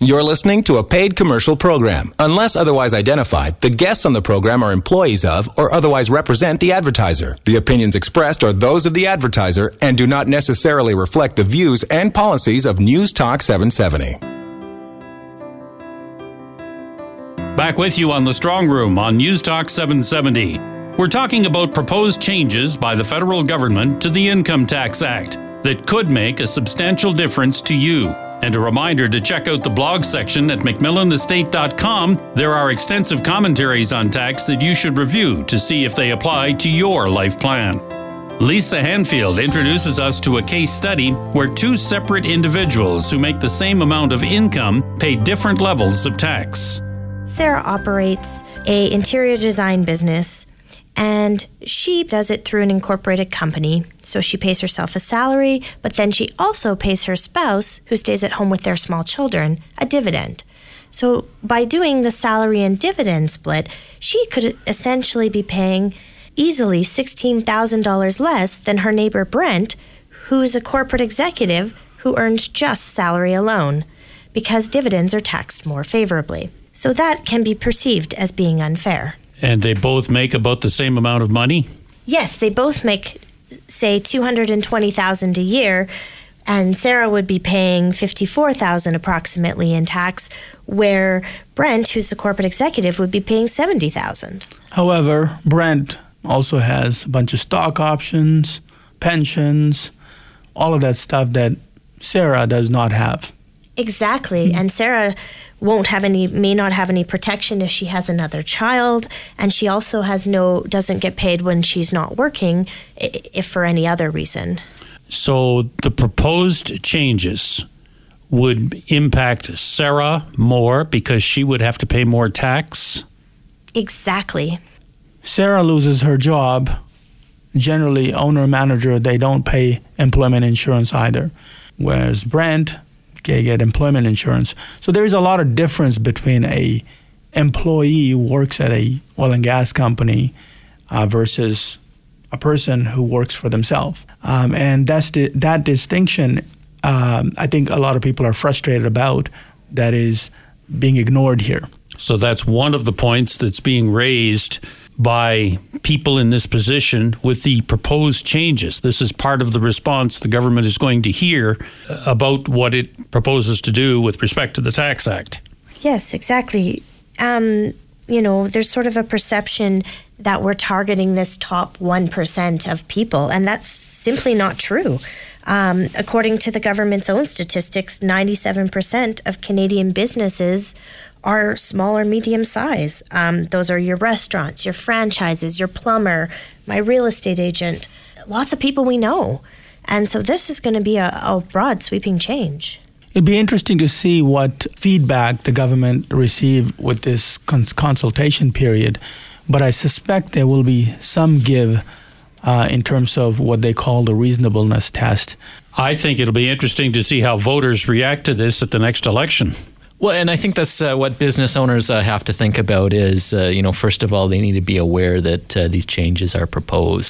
You're listening to a paid commercial program. Unless otherwise identified, the guests on the program are employees of or otherwise represent the advertiser. The opinions expressed are those of the advertiser and do not necessarily reflect the views and policies of News Talk 770. Back with you on the Strong Room on News Talk 770. We're talking about proposed changes by the federal government to the Income Tax Act that could make a substantial difference to you. And a reminder to check out the blog section at McMillanEstate.com. There are extensive commentaries on tax that you should review to see if they apply to your life plan. Lisa Handfield introduces us to a case study where two separate individuals who make the same amount of income pay different levels of tax. Sarah operates a interior design business and she does it through an incorporated company. So she pays herself a salary, but then she also pays her spouse, who stays at home with their small children, a dividend. So by doing the salary and dividend split, she could essentially be paying easily $16,000 less than her neighbor Brent, who is a corporate executive who earns just salary alone, because dividends are taxed more favorably. So that can be perceived as being unfair. And they both make about the same amount of money? Yes, they both make say 220,000 a year and Sarah would be paying 54,000 approximately in tax where Brent who's the corporate executive would be paying 70,000. However, Brent also has a bunch of stock options, pensions, all of that stuff that Sarah does not have. Exactly. Mm-hmm. And Sarah won't have any may not have any protection if she has another child and she also has no doesn't get paid when she's not working if for any other reason. So the proposed changes would impact Sarah more because she would have to pay more tax? Exactly. Sarah loses her job. Generally, owner manager, they don't pay employment insurance either. Whereas Brent, get employment insurance. So there is a lot of difference between a employee who works at a oil and gas company uh, versus a person who works for themselves. Um, and that's the, that distinction. Um, I think a lot of people are frustrated about that is being ignored here. So that's one of the points that's being raised by people in this position with the proposed changes. This is part of the response the government is going to hear about what it proposes to do with respect to the Tax Act. Yes, exactly. Um, you know, there's sort of a perception that we're targeting this top 1% of people, and that's simply not true. Um, according to the government's own statistics, 97% of Canadian businesses are small or medium size. Um, those are your restaurants, your franchises, your plumber, my real estate agent, lots of people we know. And so this is going to be a, a broad, sweeping change. It'd be interesting to see what feedback the government received with this cons- consultation period, but I suspect there will be some give uh, in terms of what they call the reasonableness test. I think it'll be interesting to see how voters react to this at the next election. Well, and I think that's uh, what business owners uh, have to think about is, uh, you know, first of all, they need to be aware that uh, these changes are proposed.